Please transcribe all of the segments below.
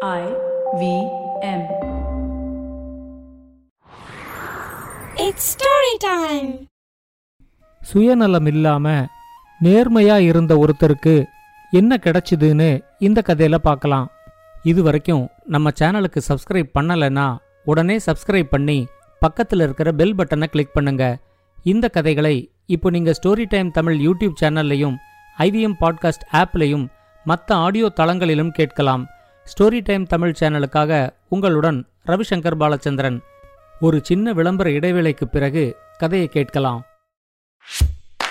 I V M. It's story time. சுயநலம் இல்லாம நேர்மையா இருந்த ஒருத்தருக்கு என்ன கிடைச்சுதுன்னு இந்த கதையில பார்க்கலாம் இது வரைக்கும் நம்ம சேனலுக்கு சப்ஸ்கிரைப் பண்ணலைன்னா உடனே சப்ஸ்கிரைப் பண்ணி பக்கத்தில் இருக்கிற பெல் பட்டனை கிளிக் பண்ணுங்க இந்த கதைகளை இப்போ நீங்க ஸ்டோரி டைம் தமிழ் யூடியூப் சேனல்லையும் ஐவிஎம் பாட்காஸ்ட் ஆப்லையும் மற்ற ஆடியோ தளங்களிலும் கேட்கலாம் ஸ்டோரி டைம் தமிழ் சேனலுக்காக உங்களுடன் ரவிசங்கர் பாலச்சந்திரன் ஒரு சின்ன விளம்பர இடைவேளைக்கு பிறகு கதையை கேட்கலாம்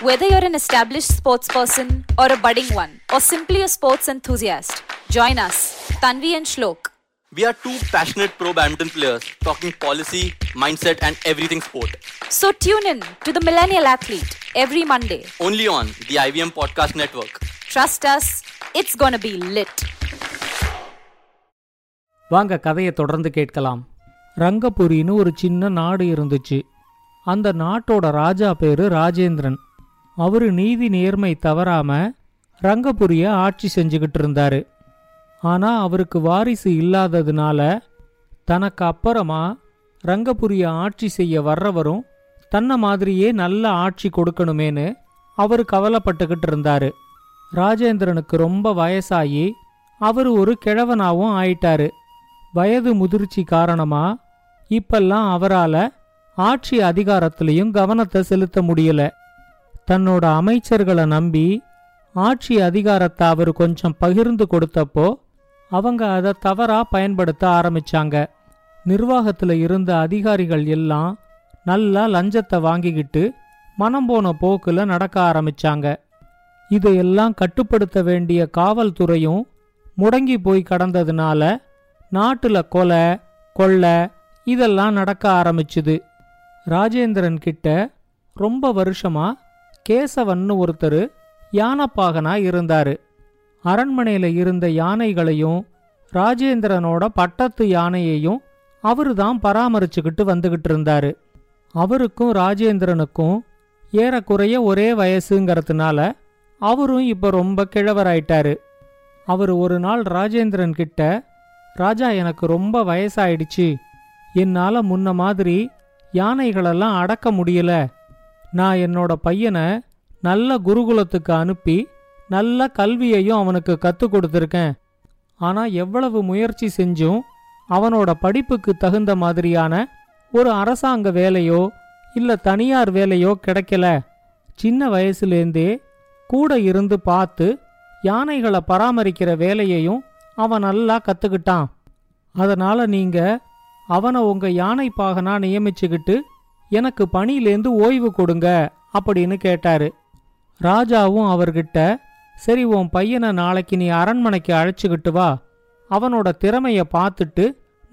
Whether you're an established sports person or a budding one, or simply a sports enthusiast, join us, Tanvi and Shlok. We are two passionate pro badminton players talking policy, mindset, and everything sport. So tune in to the Millennial Athlete every Monday. Only on the IVM Podcast Network. Trust us, it's gonna be lit. வாங்க கதையை தொடர்ந்து கேட்கலாம். ரங்கபுரின்னு ஒரு சின்ன நாடு இருந்துச்சு. அந்த நாட்டோட ராஜா பேரு ராஜேந்திரன். அவர் நீதி நேர்மை தவறாம ரங்கபுரிய ஆட்சி செஞ்சுக்கிட்டு இருந்தாரு. ஆனா அவருக்கு வாரிசு இல்லாததுனால தனக்கு அப்புறமா ரங்கபுரிய ஆட்சி செய்ய வர்றவரும் தன்னை மாதிரியே நல்ல ஆட்சி கொடுக்கணுமேன்னு அவர் கவலைப்பட்டுக்கிட்டு இருந்தாரு. ராஜேந்திரனுக்கு ரொம்ப வயசாகி அவர் ஒரு கிழவனாவும் ஆயிட்டாரு. வயது முதிர்ச்சி காரணமா? இப்பெல்லாம் அவரால ஆட்சி அதிகாரத்திலையும் கவனத்தை செலுத்த முடியல. தன்னோட அமைச்சர்களை நம்பி ஆட்சி அதிகாரத்தை அவர் கொஞ்சம் பகிர்ந்து கொடுத்தப்போ அவங்க அதை தவறா பயன்படுத்த ஆரம்பிச்சாங்க. நிர்வாகத்தில் இருந்த அதிகாரிகள் எல்லாம் நல்லா லஞ்சத்தை வாங்கிக்கிட்டு மனம் போன போக்கில் நடக்க ஆரம்பிச்சாங்க. இதையெல்லாம் கட்டுப்படுத்த வேண்டிய காவல்துறையும் முடங்கி போய் கடந்ததுனால நாட்டுல கொலை கொள்ளை இதெல்லாம் நடக்க ஆரம்பிச்சுது. ராஜேந்திரன் கிட்ட ரொம்ப வருஷமா கேசவன்னு ஒருத்தர் யானைப்பாகனா இருந்தாரு. அரண்மனையில இருந்த யானைகளையும் ராஜேந்திரனோட பட்டத்து யானையையும் அவரு தான் பராமரிச்சுக்கிட்டு வந்துகிட்டு இருந்தாரு. அவருக்கும் ராஜேந்திரனுக்கும் ஏறக்குறைய ஒரே வயசுங்கிறதுனால அவரும் இப்ப ரொம்ப கிழவராயிட்டாரு. அவர் ஒரு நாள் ராஜேந்திரன் கிட்ட ராஜா எனக்கு ரொம்ப வயசாயிடுச்சு. என்னால முன்ன மாதிரி யானைகளெல்லாம் அடக்க முடியல. நான் என்னோட பையனை நல்ல குருகுலத்துக்கு அனுப்பி நல்ல கல்வியையும் அவனுக்கு கற்றுக் கொடுத்துருக்கேன். ஆனா எவ்வளவு முயற்சி செஞ்சும் அவனோட படிப்புக்கு தகுந்த மாதிரியான ஒரு அரசாங்க வேலையோ இல்ல தனியார் வேலையோ கிடைக்கல. சின்ன வயசுலேருந்தே கூட இருந்து பார்த்து யானைகளை பராமரிக்கிற வேலையையும் அவன் நல்லா கத்துக்கிட்டான். அதனால நீங்க அவனை உங்க யானை பாகனா நியமிச்சுக்கிட்டு எனக்கு பணியிலேந்து ஓய்வு கொடுங்க அப்படின்னு கேட்டாரு. ராஜாவும் அவர்கிட்ட சரி உன் பையனை நாளைக்கு நீ அரண்மனைக்கு அழைச்சிக்கிட்டு வா. அவனோட திறமைய பார்த்துட்டு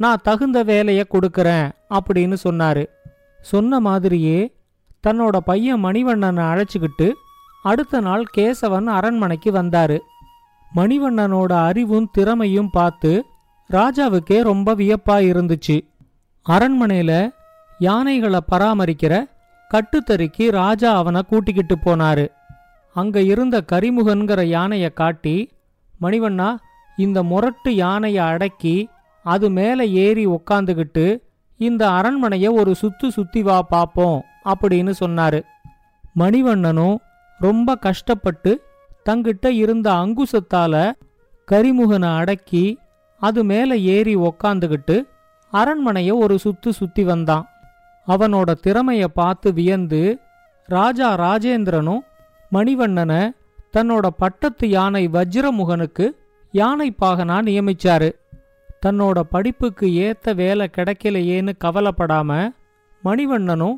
நான் தகுந்த வேலையை கொடுக்கறேன் அப்படின்னு சொன்னாரு. சொன்ன மாதிரியே தன்னோட பையன் மணிவண்ணனை அழைச்சிக்கிட்டு அடுத்த நாள் கேசவன் அரண்மனைக்கு வந்தாரு. மணிவண்ணனோட அறிவும் திறமையும் பார்த்து ராஜாவுக்கே ரொம்ப வியப்பா இருந்துச்சு. அரண்மனையில யானைகளை பராமரிக்கிற கட்டுத்தறிக்கு ராஜா அவனை கூட்டிக்கிட்டு போனாரு. அங்க இருந்த கரிமுகன்கிற யானைய காட்டி மணிவண்ணா இந்த முரட்டு யானைய அடக்கி அது மேல ஏறி உக்காந்துகிட்டு இந்த அரண்மனைய ஒரு சுத்து சுத்தி வா பாப்போம் அப்படின்னு சொன்னாரு. மணிவண்ணனும் ரொம்ப கஷ்டப்பட்டு தங்கிட்ட இருந்த அங்குசத்தால கரிமுகனை அடக்கி அது மேல ஏறி உக்காந்துகிட்டு அரண்மனைய ஒரு சுத்து சுத்தி வந்தான். அவனோட திறமைய பார்த்து வியந்து ராஜா ராஜேந்திரனும் மணிவண்ணனை தன்னோட பட்டத்து யானை வஜ்ரமுகனுக்கு யானை பாகனா நியமிச்சாரு. தன்னோட படிப்புக்கு ஏத்த வேலை கிடைக்கலையேன்னு கவலைப்படாம மணிவண்ணனும்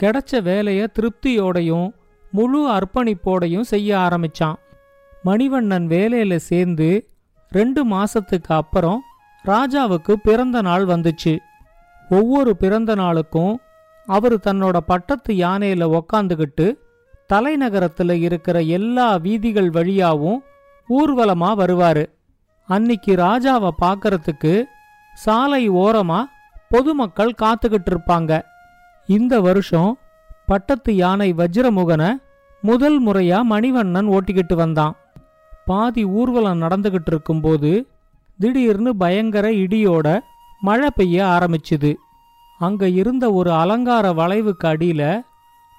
கிடைச்ச வேலைய திருப்தியோடையும் முழு அர்ப்பணிப்போடையும் செய்ய ஆரம்பிச்சான். மணிவண்ணன் வேலையில சேர்ந்து ரெண்டு மாசத்துக்கு அப்புறம் ராஜாவுக்கு பிறந்த நாள் வந்துச்சு. ஒவ்வொரு பிறந்த நாளுக்கும் அவர் தன்னோட பட்டத்து யானையில உக்காந்துகிட்டு தலைநகரத்துல இருக்கிற எல்லா வீதிகள் வழியாவும் ஊர்வலமா வருவாரு. அன்னிக்கு ராஜாவை பார்க்கறதுக்கு சாலை ஓரமா பொதுமக்கள் காத்துக்கிட்டு இருப்பாங்க. இந்த வருஷம் பட்டத்து யானை வஜ்ரமுகனை முதல் முறையா மணிவண்ணன் ஓட்டிக்கிட்டு வந்தான். பாதி ஊர்வலம் நடந்துகிட்டு இருக்கும்போது திடீர்னு பயங்கர இடியோட மழை பெய்ய ஆரம்பிச்சுது. அங்க இருந்த ஒரு அலங்கார வளைவுக்கு அடியில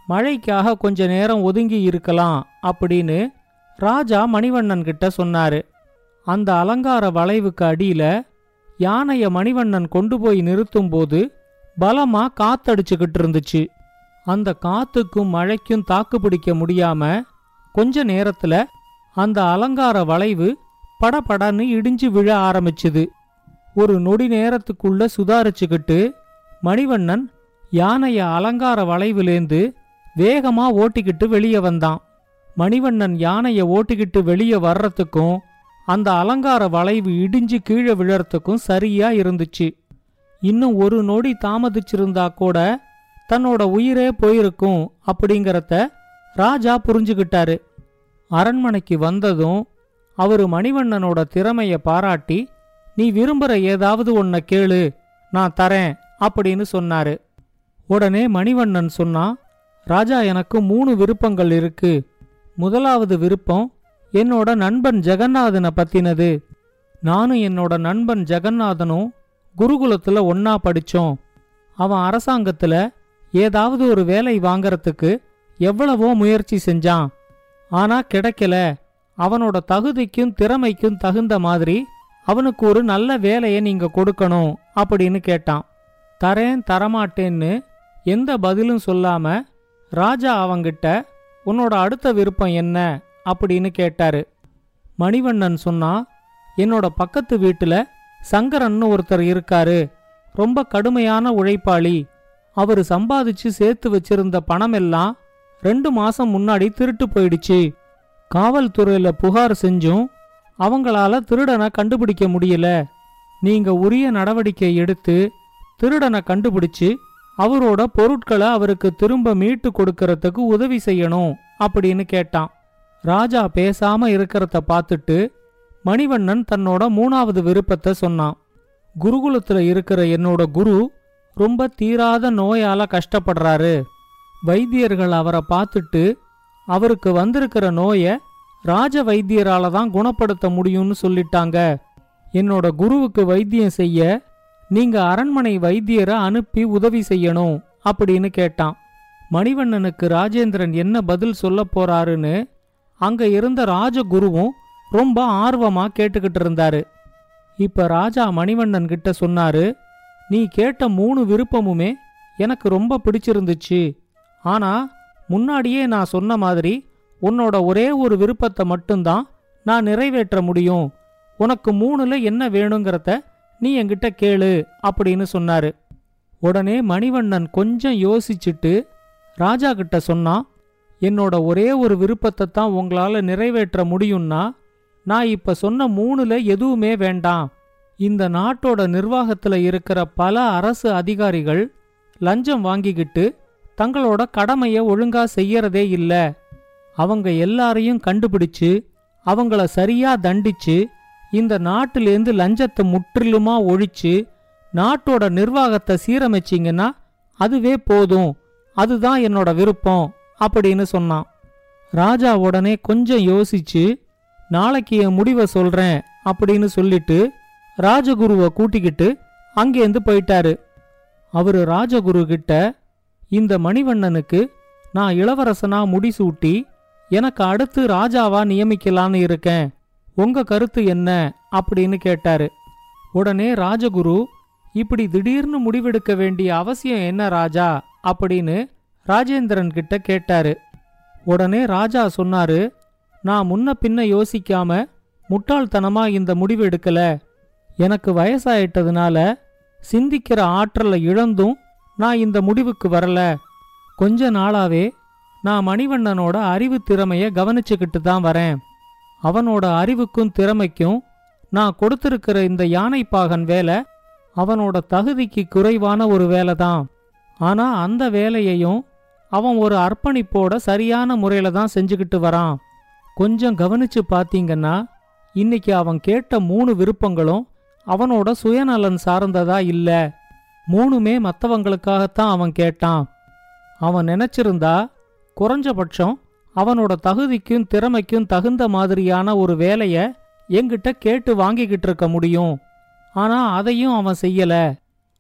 மழைக்காக கொஞ்ச நேரம் ஒதுங்கி இருக்கலாம் அப்படின்னு ராஜா மணிவண்ணன் கிட்ட சொன்னாரு. அந்த அலங்கார வளைவுக்கு அடியில யானைய மணிவண்ணன் கொண்டு போய் நிறுத்தும்போது பலமா காத்தடிச்சுக்கிட்டு இருந்துச்சு. அந்த காத்துக்கும் மழைக்கும் தாக்கு பிடிக்க முடியாம கொஞ்ச நேரத்துல அந்த அலங்கார வளைவு படபடன்னு இடிஞ்சு விழ ஆரம்பிச்சுது. ஒரு நொடி நேரத்துக்குள்ள சுதாரிச்சுக்கிட்டு மணிவண்ணன் யானைய அலங்கார வளைவிலேந்து வேகமா ஓட்டிக்கிட்டு வெளியே வந்தான். மணிவண்ணன் யானைய ஓட்டிக்கிட்டு வெளியே வர்றதுக்கும் அந்த அலங்கார வளைவு இடிஞ்சு கீழே விழறதுக்கும் சரியா இருந்துச்சு. இன்னும் ஒரு நொடி தாமதிச்சிருந்தா கூட தன்னோட உயிரே போயிருக்கும் அப்படிங்கறத ராஜா புரிஞ்சுக்கிட்டாரு அரண்மனைக்கு வந்ததும் அவரு மணிவண்ணனோட திறமைய பாராட்டி நீ விரும்புற ஏதாவது ஒன்ன கேளு நான் தரேன் அப்படின்னு சொன்னாரு. உடனே மணிவண்ணன் சொன்னா ராஜா எனக்கு மூணு விருப்பங்கள் இருக்கு. முதலாவது விருப்பம் என்னோட நண்பன் ஜெகநாதனை பத்தினது. நானும் என்னோட நண்பன் ஜெகநாதனும் குருகுலத்துல ஒன்னா படிச்சோம். அவன் அரசாங்கத்துல ஏதாவது ஒரு வேலை வாங்கறதுக்கு எவ்வளவோ முயற்சி செஞ்சான். ஆனா கிடைக்கல. அவனோட தகுதிக்கும் திறமைக்கும் தகுந்த மாதிரி அவனுக்கு ஒரு நல்ல வேலையை நீங்க கொடுக்கணும் அப்படின்னு கேட்டான். தரேன் தரமாட்டேன்னு எந்த பதிலும் சொல்லாம ராஜா அவங்கிட்ட உன்னோட அடுத்த விருப்பம் என்ன? அப்படின்னு கேட்டாரு. மணிவண்ணன் சொன்னா என்னோட பக்கத்து வீட்டுல சங்கரன்னு ஒருத்தர் இருக்காரு. ரொம்ப கடுமையான உழைப்பாளி. அவர் சம்பாதிச்சு சேர்த்து வச்சிருந்த பணமெல்லாம் ரெண்டு மாசம் முன்னாடி திருட்டு போயிடுச்சு. காவல்துறையில புகார் செஞ்சும் அவங்களால திருடனை கண்டுபிடிக்க முடியல. நீங்க உரிய நடவடிக்கை எடுத்து திருடனை கண்டுபிடிச்சு அவரோட பொருட்களை அவருக்கு திரும்ப மீட்டு கொடுக்கறதுக்கு உதவி செய்யணும் அப்படின்னு கேட்டான். ராஜா பேசாம இருக்கிறத பார்த்துட்டு மணிவண்ணன் தன்னோட மூணாவது விருப்பத்தை சொன்னான். குருகுலத்துல இருக்கிற என்னோட குரு ரொம்ப தீராத நோயால கஷ்டப்படுறாரு. வைத்தியர்கள் அவரை பார்த்துட்டு அவருக்கு வந்திருக்கிற நோயை ராஜ வைத்தியரால தான் குணப்படுத்த முடியும்னு சொல்லிட்டாங்க. என்னோட குருவுக்கு வைத்தியம் செய்ய நீங்க அரண்மனை வைத்தியரை அனுப்பி உதவி செய்யணும் அப்படின்னு கேட்டான். மணிவண்ணனுக்கு ராஜேந்திரன் என்ன பதில் சொல்ல போறாருன்னு அங்க இருந்த ராஜகுருவும் ரொம்ப ஆர்வமா கேட்டுக்கிட்டு இருந்தாரு. இப்ப ராஜா மணிவண்ணன் கிட்ட சொன்னாரு நீ கேட்ட மூணு விருப்பமுமே எனக்கு ரொம்ப பிடிச்சிருந்துச்சு. ஆனா முன்னாடியே நான் சொன்ன மாதிரி உன்னோட ஒரே ஒரு விருப்பத்தை மட்டும்தான் நான் நிறைவேற்ற முடியும். உனக்கு மூணுல என்ன வேணுங்கிறத நீ என்கிட்ட கேளு அப்படின்னு சொன்னாரு. உடனே மணிவண்ணன் கொஞ்சம் யோசிச்சுட்டு ராஜா கிட்ட சொன்னான் என்னோட ஒரே ஒரு விருப்பத்தை தான் உங்களால நிறைவேற்ற முடியும்னா நான் இப்ப சொன்ன மூணுல எதுவுமே வேண்டாம். இந்த நாட்டோட நிர்வாகத்துல இருக்கிற பல அரசு அதிகாரிகள் லஞ்சம் வாங்கிக்கிட்டு தங்களோட கடமைய ஒழுங்கா செய்யறதே இல்ல. அவங்க எல்லாரையும் கண்டுபிடிச்சு அவங்கள சரியா தண்டிச்சு இந்த நாட்டிலேருந்து லஞ்சத்தை முற்றிலுமா ஒழிச்சு நாட்டோட நிர்வாகத்தை சீரமைச்சிங்கன்னா அதுவே போதும் அதுதான் என்னோட விருப்பம் அப்படின்னு சொன்னான். ராஜா உடனே கொஞ்சம் யோசிச்சு நாளைக்கு என் முடிவை சொல்றேன் அப்படின்னு சொல்லிட்டு ராஜகுருவை கூட்டிக்கிட்டு அங்கேருந்து போயிட்டாரு. அவரு ராஜகுரு கிட்ட இந்த மணிவண்ணனுக்கு நான் இளவரசனா முடிசூட்டி எனக்கு அடுத்து ராஜாவா நியமிக்கலான்னு இருக்கேன். உங்க கருத்து என்ன? அப்படின்னு கேட்டாரு. உடனே ராஜகுரு இப்படி திடீர்னு முடிவெடுக்க வேண்டிய அவசியம் என்ன ராஜா? அப்படின்னு ராஜேந்திரன் கிட்ட கேட்டாரு. உடனே ராஜா சொன்னாரு நான் முன்ன பின்ன யோசிக்காம முட்டாள்தனமா இந்த முடிவு எடுக்கல. எனக்கு வயசாயிட்டதுனால சிந்திக்கிற ஆற்றலை இழந்தும் நான் இந்த முடிவுக்கு வரல. கொஞ்ச நாளாவே நான் மணிவண்ணனோட அறிவு திறமைய கவனிச்சுக்கிட்டு தான் வரேன். அவனோட அறிவுக்கும் திறமைக்கும் நான் கொடுத்திருக்கிற இந்த யானைப்பாகன் வேலை அவனோட தகுதிக்கு குறைவான ஒரு வேலை தான். ஆனா அந்த வேலையையும் அவன் ஒரு அர்ப்பணிப்போட சரியான முறையில தான் செஞ்சுக்கிட்டு வரான். கொஞ்சம் கவனிச்சு பார்த்தீங்கன்னா இன்னைக்கு அவன் கேட்ட மூணு விருப்பங்களும் அவனோட சுயநலன் சார்ந்ததா இல்ல? மூணுமே மற்றவங்களுக்காகத்தான் அவன் கேட்டான். அவன் நினைச்சிருந்தா குறைஞ்சபட்சம் அவனோட தகுதிக்கும் திறமைக்கும் தகுந்த மாதிரியான ஒரு வேலைய எங்கிட்ட கேட்டு வாங்கிக்கிட்டு இருக்க முடியும். ஆனா அதையும் அவன் செய்யல.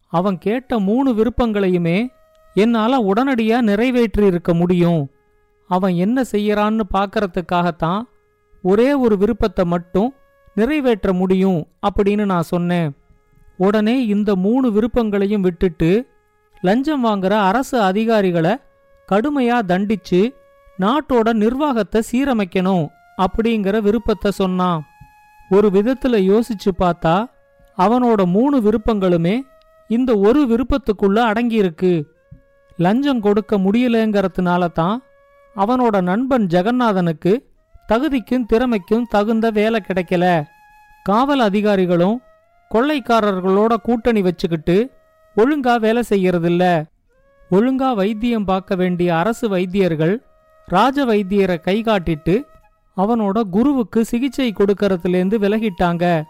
அவன் கேட்ட மூணு விருப்பங்களையுமே என்னால உடனடியா நிறைவேற்றி இருக்க முடியும். அவன் என்ன செய்யறான்னு பார்க்கறதுக்காகத்தான் ஒரே ஒரு விருப்பத்தை மட்டும் நிறைவேற்ற முடியும் அப்படின்னு நான் சொன்னேன். உடனே இந்த மூணு விருப்பங்களையும் விட்டுட்டு லஞ்சம் வாங்குற அரசு அதிகாரிகளை கடுமையா தண்டிச்சு நாட்டோட நிர்வாகத்தை சீரமைக்கணும் அப்படிங்கிற விருப்பத்தை சொன்னான். ஒரு விதத்துல யோசிச்சு பார்த்தா அவனோட மூணு விருப்பங்களுமே இந்த ஒரு விருப்பத்துக்குள்ள அடங்கியிருக்கு. லஞ்சம் கொடுக்க முடியலங்கிறதுனால தான் அவனோட நண்பன் ஜெகநாதனுக்கு தகுதிக்கும் திறமைக்கும் தகுந்த வேலை கிடைக்கல. காவல் அதிகாரிகளும் கொள்ளைக்காரர்களோட கூட்டணி வச்சுக்கிட்டு ஒழுங்கா வேலை செய்யறதில்ல. ஒழுங்கா வைத்தியம் பார்க்க வேண்டிய அரசு வைத்தியர்கள் ராஜ வைத்தியரை கை காட்டிட்டு அவனோட குருவுக்கு சிகிச்சை கொடுக்கறதுலேருந்து விலகிட்டாங்க.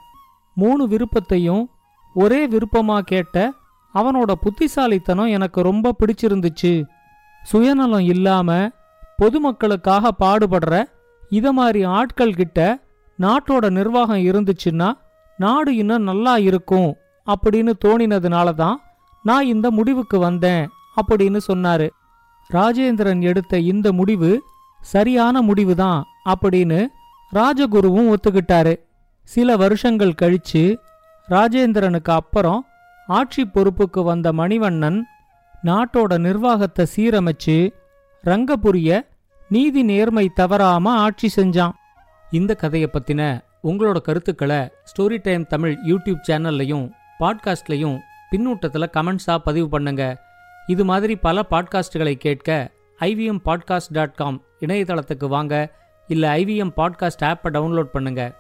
மூணு விருப்பத்தையும் ஒரே விருப்பமா கேட்ட அவனோட புத்திசாலித்தனம் எனக்கு ரொம்ப பிடிச்சிருந்துச்சு. சுயநலம் இல்லாம பொதுமக்களுக்காக பாடுபடுற இத மாதிரி ஆட்கள் கிட்ட நாட்டோட நிர்வாகம் இருந்துச்சுன்னா நாடு இன்னும் நல்லா இருக்கும் அப்படின்னு தோணினதுனால தான் நான் இந்த முடிவுக்கு வந்தேன் அப்படின்னு சொன்னாரு. ராஜேந்திரன் எடுத்த இந்த முடிவு சரியான முடிவுதான் அப்படின்னு ராஜகுருவும் ஒத்துக்கிட்டாரு. சில வருஷங்கள் கழிச்சு ராஜேந்திரனுக்கு அப்புறம் ஆட்சி பொறுப்புக்கு வந்த மணிவண்ணன் நாட்டோட நிர்வாகத்தை சீரமைச்சு ரங்கபுரிய நீதி நேர்மை தவறாம ஆட்சி செஞ்சான். இந்த கதையை பத்தின உங்களோட கருத்துக்களை ஸ்டோரி டைம் தமிழ் யூடியூப் சேனல்லையும் பாட்காஸ்ட்லையும் பின்னூட்டத்தில் கமெண்ட்ஸாக பதிவு பண்ணுங்க. இது மாதிரி பல பாட்காஸ்டுகளை கேட்க ஐவிஎம் பாட்காஸ்ட் டாட் காம் இணையதளத்துக்கு வாங்க. இல்லை ஐவிஎம் பாட்காஸ்ட் ஆப்பை டவுன்லோட் பண்ணுங்கள்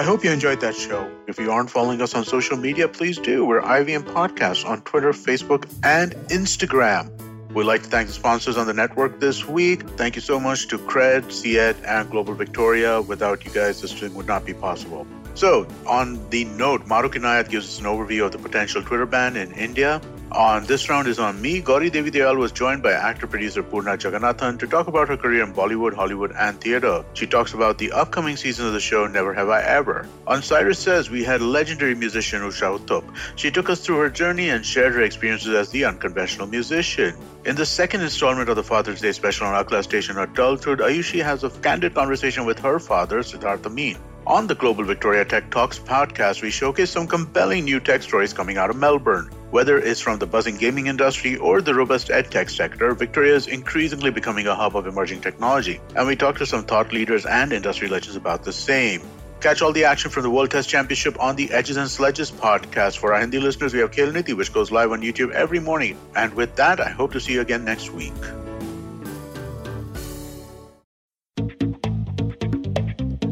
I hope you enjoyed that show. If you aren't following us on social media, please do. We're IVM Podcasts on Twitter, Facebook, and Instagram. We'd like to thank the sponsors on the network this week. Thank you so much to Cred, Ciet, and Global Victoria. Without you guys, this thing would not be possible. So, on the note, Maruk Inayat gives us an overview of the potential Twitter ban in India. On this round is on me. Gauri Devi Dayal was joined by actor producer Purna Jagannathan to talk about her career in Bollywood, Hollywood, and theatre. She talks about the upcoming season of the show Never Have I Ever. On Cyrus Says, we had legendary musician Usha Uttup. She took us through her journey and shared her experiences as the unconventional musician. In the second installment of the Father's Day special on Akla Station Adulthood, Ayushi has a candid conversation with her father, Siddhartha Meen. On the Global Victoria Tech Talks podcast, we showcase some compelling new tech stories coming out of Melbourne. Whether it's from the buzzing gaming industry or the robust edtech sector, Victoria is increasingly becoming a hub of emerging technology. And we talk to some thought leaders and industry legends about the same. Catch all the action from the World Test Championship on the Edges and Sledges podcast. For our Hindi listeners, we have Khel Niti, which goes live on YouTube every morning. And with that, I hope to see you again next week.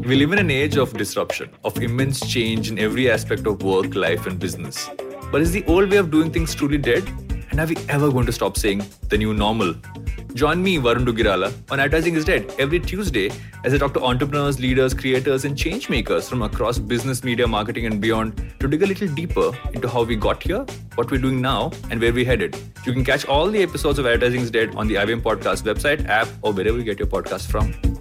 We live in an age of disruption, of immense change in every aspect of work, life, and business. But is the old way of doing things truly dead? And are we ever going to stop saying the new normal? Join me, Varun Dugirala, on Advertising is Dead every Tuesday as I talk to entrepreneurs, leaders, creators, and change makers from across business, media, marketing, and beyond to dig a little deeper into how we got here, what we're doing now, and where we're headed. You can catch all the episodes of Advertising is Dead on the IBM Podcast website, app, or wherever you get your podcast from.